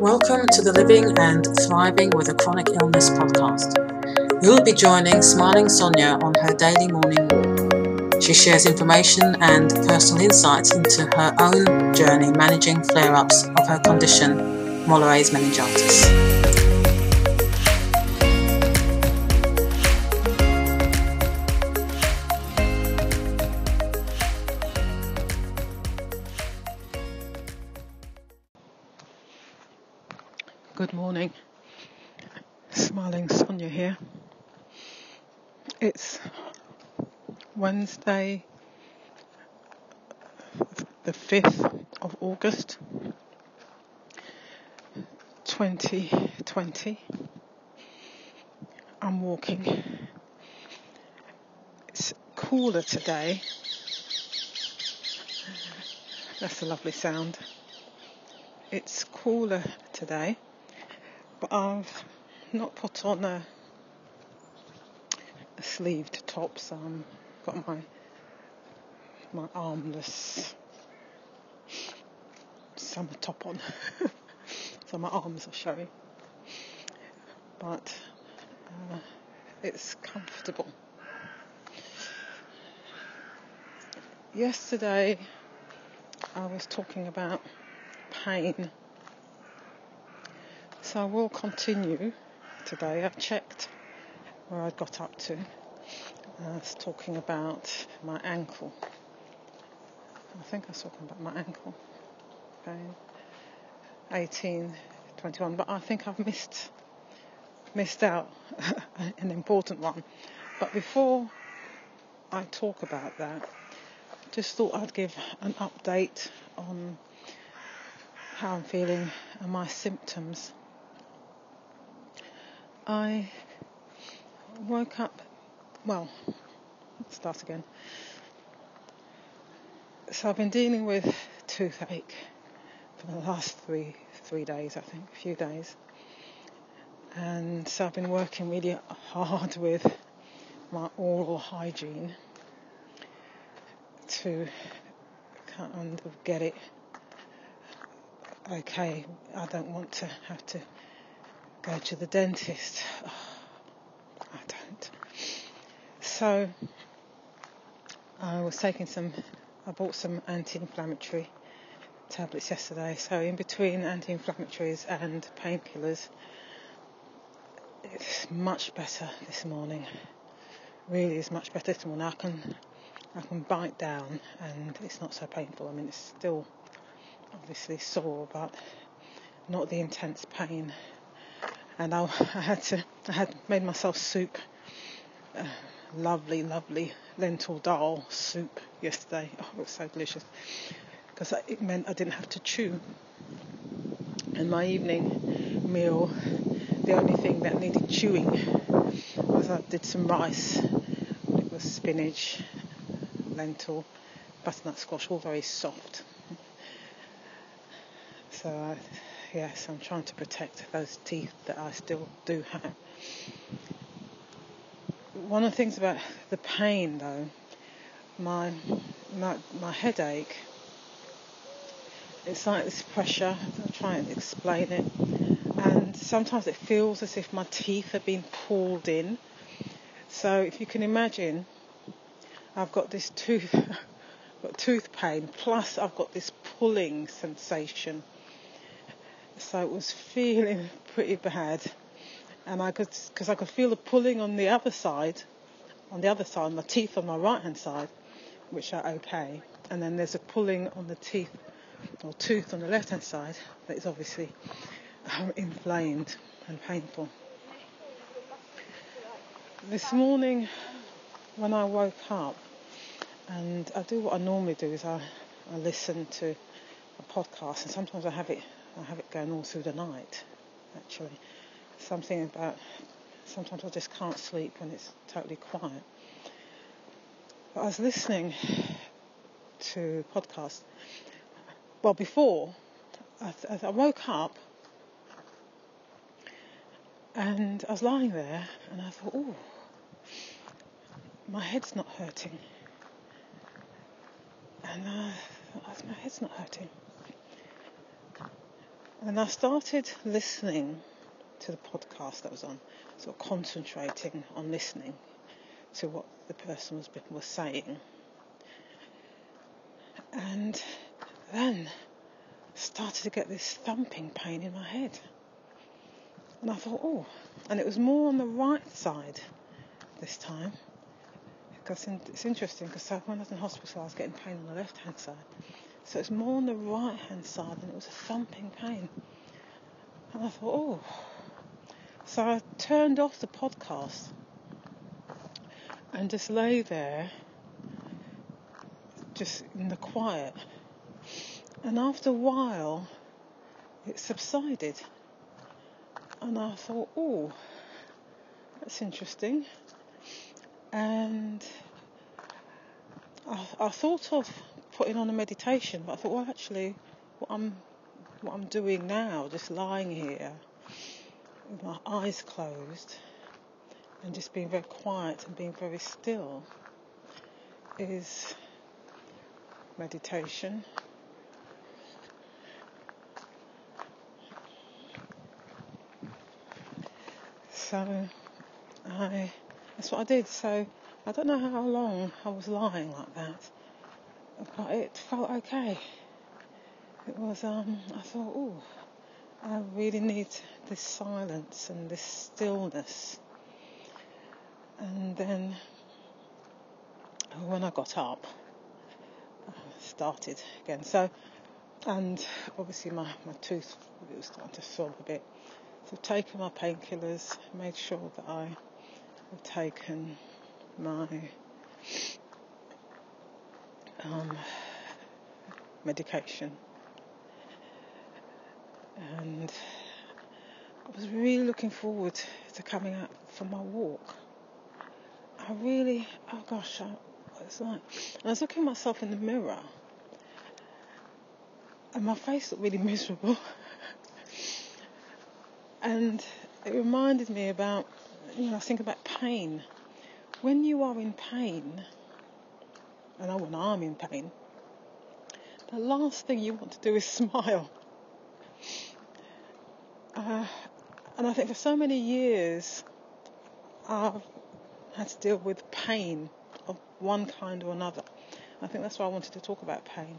Welcome to the Living and Thriving with a Chronic Illness podcast. You'll be joining Smiling Sonia on her daily morning walk. She shares information and personal insights into her own journey managing flare ups of her condition, Mollaret's meningitis. Here. It's Wednesday, the 5th of August, 2020. I'm walking. It's cooler today. That's a lovely sound. It's cooler today but I've not put on a, a sleeved top, so I've got my my armless summer top on, so my arms are showing, but uh, it's comfortable. Yesterday, I was talking about pain so I will continue today. I've checked where I got up to. Was talking about my ankle. I think I was talking about my ankle. Pain. 18, 21, but I think I've missed missed out an important one. But before I talk about that, just thought I'd give an update on how I'm feeling and my symptoms I woke up, well, start again. So I've been dealing with toothache for the last three three days, I think, a few days. And so I've been working really hard with my oral hygiene to kind of get it okay. I don't want to have to go to the dentist. Oh. So I was taking some, I bought some anti inflammatory tablets yesterday. So in between anti inflammatories and painkillers, it's much better this morning. Really is much better this morning. I can I can bite down and it's not so painful. I mean it's still obviously sore but not the intense pain and I, I, had to I had made myself soup, uh, lovely, lovely lentil dal soup yesterday. Oh, it was so delicious because it meant I didn't have to chew. And my evening meal, the only thing that needed chewing was I did some rice. It was spinach, lentil, butternut squash, all very soft. So yes, I'm trying to protect those teeth that I still do have. One of the things about the pain, though, my my, my headache, it's like this pressure. I'll try and explain it. And sometimes it feels as if my teeth are being pulled in. So if you can imagine, I've got this tooth, got tooth pain, plus I've got this pulling sensation so it was feeling pretty bad. And I could, because I could feel the pulling on the other side, on the other side, my teeth on my right hand side, which are okay. And then there's a pulling on the teeth or tooth on the left hand side that is obviously um, inflamed and painful. This morning, when I woke up, and I do what I normally do is I, I listen to a podcast, and sometimes I have it I have it going all through the night, actually. Something about sometimes I just can't sleep when it's totally quiet. But I was listening to podcasts. Well, before I, I woke up and I was lying there and I thought, oh, my head's not hurting. And I thought, my head's not hurting. And I started listening to the podcast that was on, sort of concentrating on listening to what the person was was saying. And then started to get this thumping pain in my head. And I thought, oh, and it was more on the right side this time. Because it's interesting because when I was in hospital, I was getting pain on the left hand side. So it's more on the right hand side, and it was a thumping pain. And I thought, oh. So I turned off the podcast and just lay there, just in the quiet. And after a while, it subsided. And I thought, oh, that's interesting. And I, I thought of putting on a meditation, but I thought, well, actually, what I'm what I'm doing now, just lying here with my eyes closed and just being very quiet and being very still, is meditation. So I that's what I did. So I don't know how long I was lying like that, but it felt okay. It was um I thought, oh, I really need this silence and this stillness. And then when I got up, I started again. So, and obviously my, my tooth was starting to throb a bit. So I've taken my painkillers, made sure that I have taken my um, medication. And I was really looking forward to coming out for my walk. I really, oh gosh, I, it's like, I was looking at myself in the mirror and my face looked really miserable. And it reminded me about, you know, I think about pain. When you are in pain, and I when I'm in pain, the last thing you want to do is smile. Uh, and I think for so many years, I've had to deal with pain of one kind or another. I think that's why I wanted to talk about pain.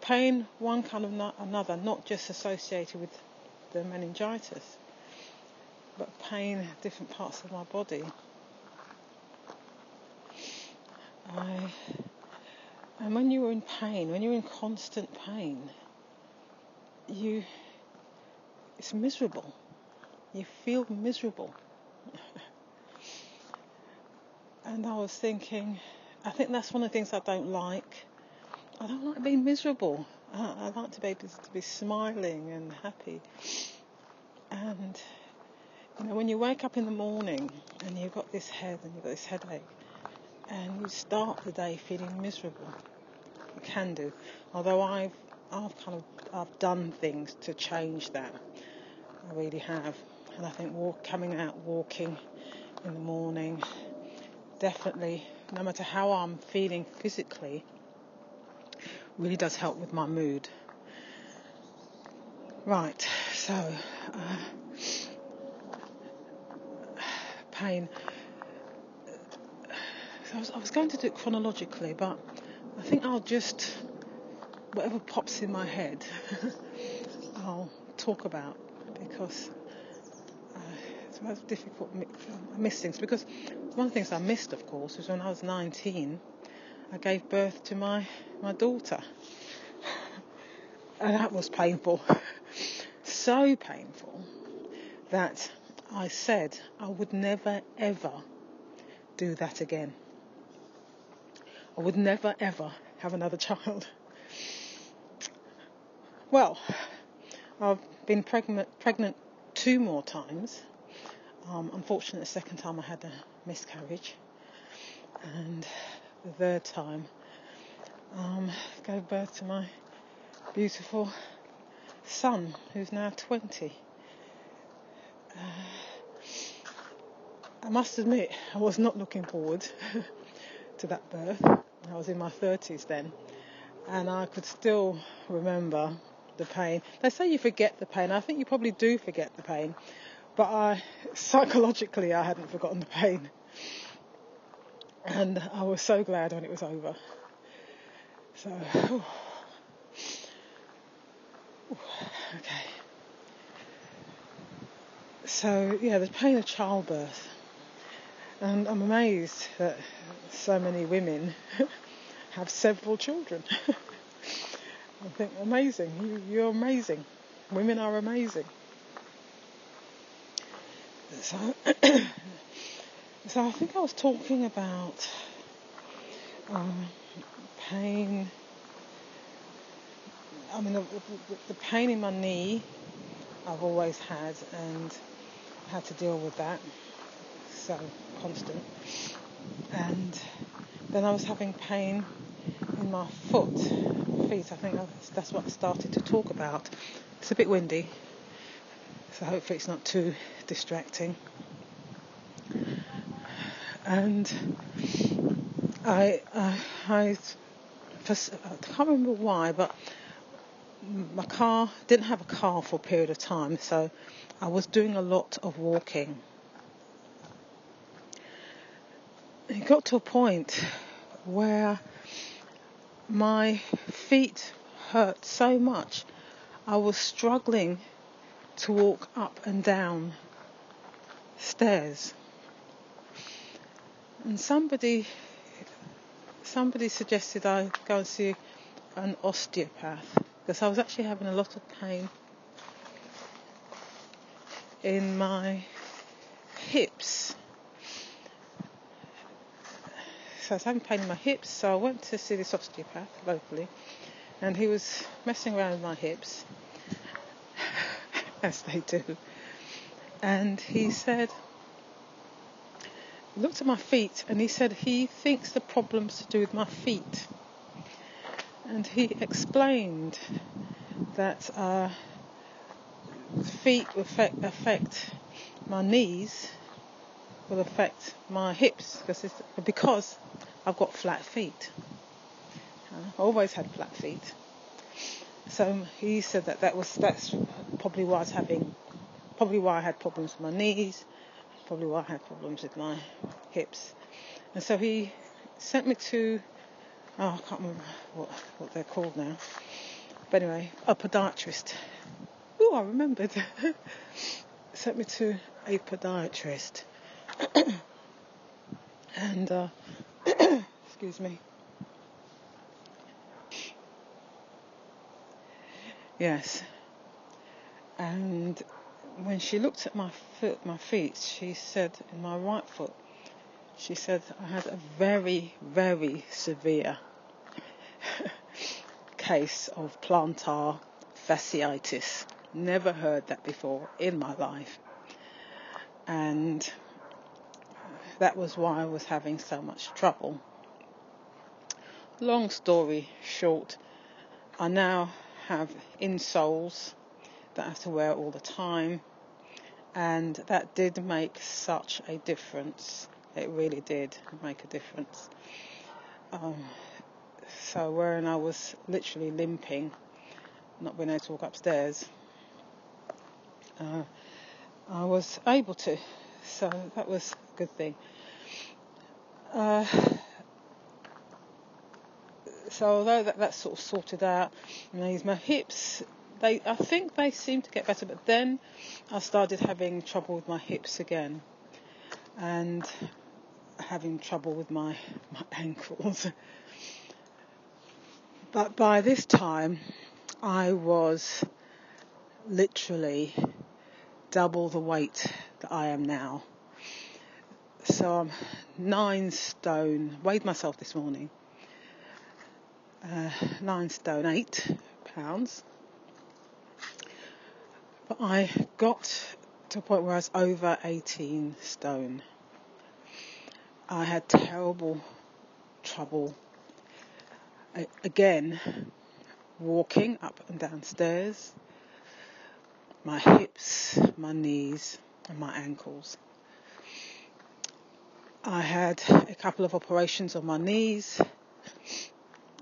Pain, one kind or another, not just associated with the meningitis, but pain different parts of my body. I, and when you're in pain, when you're in constant pain, you it's miserable. You feel miserable. and I was thinking, I think that's one of the things I don't like. I don't like being miserable. I, I like to be able to be smiling and happy. And you know, when you wake up in the morning and you've got this head and you've got this headache, and you start the day feeling miserable, you can do. Although I've I've kind of I've done things to change that. I really have. And I think walk, coming out walking in the morning, definitely, no matter how I'm feeling physically, really does help with my mood. Right, so uh, pain. So I was, I was going to do it chronologically, but I think I'll just whatever pops in my head, I'll talk about because uh, it's very difficult. I miss things because one of the things I missed, of course, was when I was 19. I gave birth to my, my daughter. And that was painful. so painful that I said I would never ever do that again. I would never ever have another child. Well, I've been pregnant, pregnant two more times. Um, unfortunately, the second time I had a miscarriage, and the third time um, gave birth to my beautiful son, who's now 20. Uh, I must admit, I was not looking forward to that birth. I was in my 30s then, and I could still remember the pain. They say you forget the pain. I think you probably do forget the pain, but I psychologically I hadn't forgotten the pain, and I was so glad when it was over. So, okay. So yeah, the pain of childbirth, and I'm amazed that so many women have several children. I think amazing. You, you're amazing. Women are amazing. So, so I think I was talking about um, pain. I mean, the, the, the pain in my knee I've always had and had to deal with that. So constant. And then I was having pain in my foot, feet. I think that's what I started to talk about. It's a bit windy, so hopefully it's not too distracting. And I, I, I, I can't remember why, but my car didn't have a car for a period of time, so I was doing a lot of walking. It got to a point where my feet hurt so much. I was struggling to walk up and down stairs. And somebody somebody suggested I go and see an osteopath because I was actually having a lot of pain in my hips I was having pain in my hips, so I went to see this osteopath locally, and he was messing around with my hips, as they do. And he said, looked at my feet, and he said he thinks the problem's to do with my feet. And he explained that uh, feet affect, affect my knees will affect my hips because, because I've got flat feet. I've always had flat feet. So he said that that was that's probably why I was having, probably why I had problems with my knees, probably why I had problems with my hips, and so he sent me to, oh I can't remember what what they're called now, but anyway, a podiatrist. Oh, I remembered. sent me to a podiatrist, and uh, excuse me. Yes. And when she looked at my foot, my feet, she said, in my right foot, she said I had a very, very severe case of plantar fasciitis. Never heard that before in my life. And that was why I was having so much trouble. Long story short, I now have insoles that I have to wear all the time, and that did make such a difference. It really did make a difference. Um, so when I was literally limping, not being able to walk upstairs, uh, I was able to. So that was good thing. Uh, so although that, that's sort of sorted out, my hips, they I think they seem to get better, but then I started having trouble with my hips again, and having trouble with my my ankles. but by this time, I was literally double the weight that I am now. So I'm nine stone, weighed myself this morning, uh, nine stone eight pounds. But I got to a point where I was over 18 stone. I had terrible trouble again walking up and down stairs my hips, my knees, and my ankles. I had a couple of operations on my knees,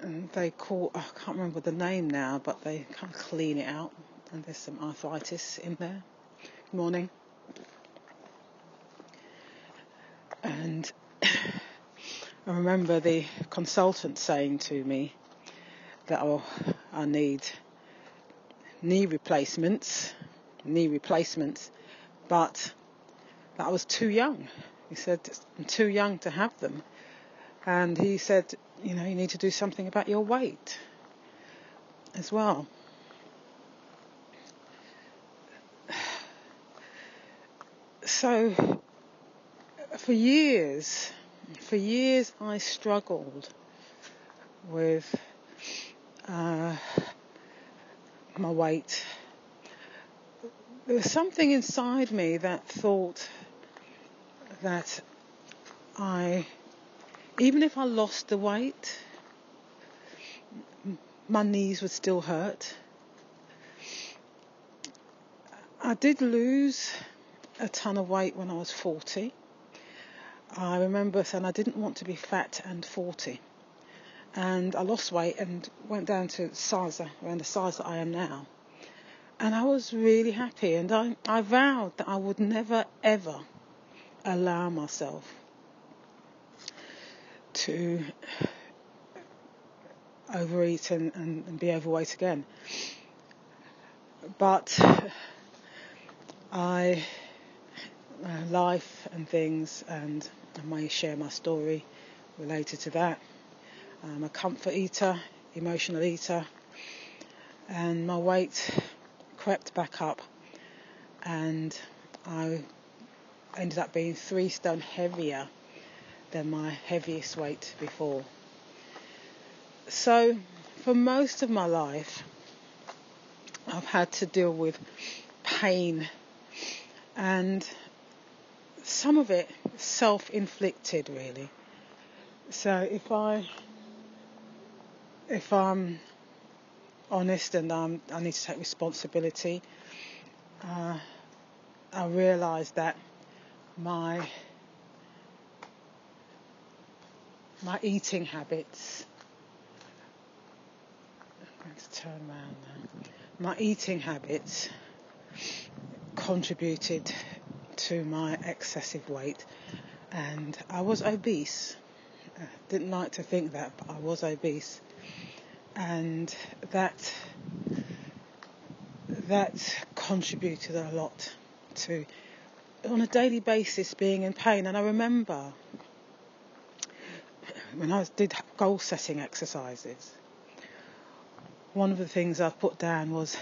and they call I can't remember the name now, but they kind of clean it out, and there's some arthritis in there. Good morning. And I remember the consultant saying to me that oh, I need knee replacements, knee replacements, but that I was too young. He said, I'm too young to have them. And he said, you know, you need to do something about your weight as well. So, for years, for years I struggled with uh, my weight. There was something inside me that thought that I, even if I lost the weight, my knees would still hurt. I did lose a ton of weight when I was 40. I remember saying I didn't want to be fat and 40. And I lost weight and went down to size around the size that I am now. And I was really happy and I, I vowed that I would never ever allow myself to overeat and, and, and be overweight again. But I, uh, life and things, and I may share my story related to that. I'm a comfort eater, emotional eater, and my weight crept back up, and I ended up being three stone heavier than my heaviest weight before. So, for most of my life, I've had to deal with pain and some of it self inflicted, really. So, if I if I'm honest and I'm, I need to take responsibility, uh, I realise that my my eating habits. I'm going to turn around now. My eating habits contributed to my excessive weight, and I was obese. I didn't like to think that, but I was obese, and that that contributed a lot to on a daily basis being in pain. And I remember when I did goal setting exercises, one of the things I put down was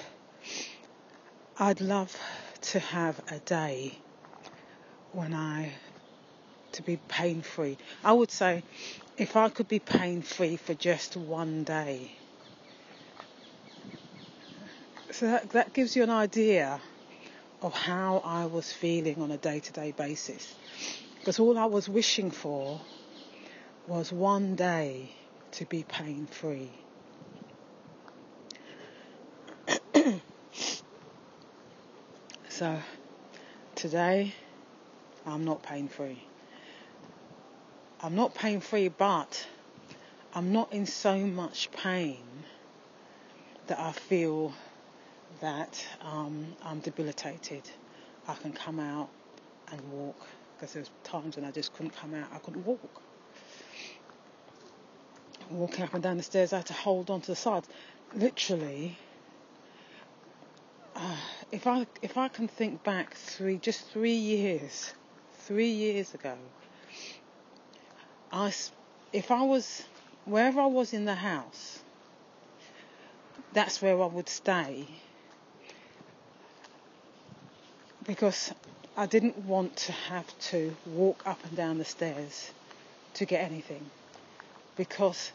I'd love to have a day when I to be pain free. I would say if I could be pain free for just one day. So that, that gives you an idea of how I was feeling on a day to day basis. Because all I was wishing for was one day to be pain free. so today I'm not pain free. I'm not pain free, but I'm not in so much pain that I feel that um, I'm debilitated. I can come out and walk because there there's times when I just couldn't come out. I couldn't walk. Walking up and down the stairs, I had to hold on to the sides. Literally, uh, if I if I can think back three just three years, three years ago, I if I was wherever I was in the house, that's where I would stay because I didn't want to have to walk up and down the stairs to get anything. Because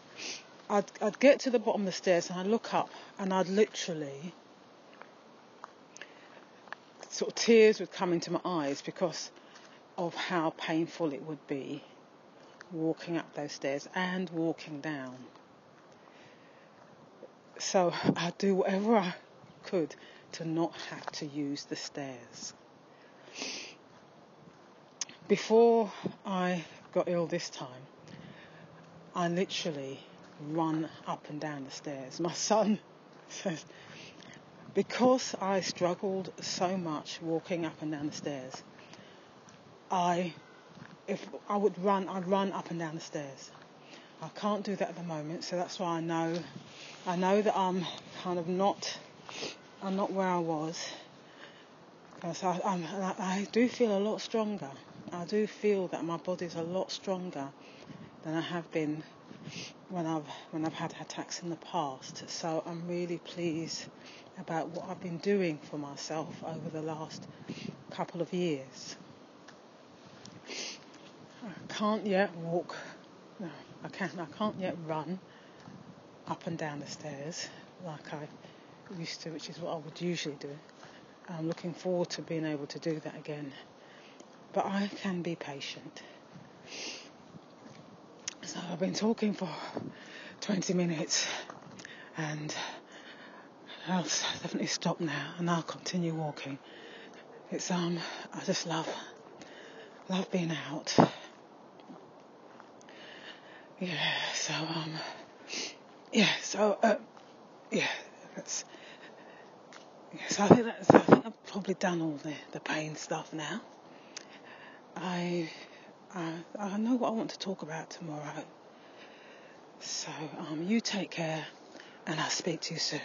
I'd, I'd get to the bottom of the stairs and I'd look up and I'd literally, sort of tears would come into my eyes because of how painful it would be walking up those stairs and walking down. So I'd do whatever I could to not have to use the stairs. Before I got ill this time, I literally run up and down the stairs. My son says, because I struggled so much walking up and down the stairs, I, if I would run, I'd run up and down the stairs. I can't do that at the moment, so that's why I know, I know that I'm kind of not, I'm not where I was. So I, I'm, I do feel a lot stronger. I do feel that my body's a lot stronger than I have been when I've when I've had attacks in the past. So I'm really pleased about what I've been doing for myself over the last couple of years. I can't yet walk. No, I can't. I can't yet run up and down the stairs like I used to, which is what I would usually do. I'm looking forward to being able to do that again. But I can be patient. So I've been talking for 20 minutes and I'll definitely stop now and I'll continue walking. It's um I just love love being out. Yeah, so um yeah, so uh, yeah, that's yeah, so I think that's I think I've probably done all the, the pain stuff now. I I, I know what I want to talk about tomorrow. So um, you take care, and I'll speak to you soon.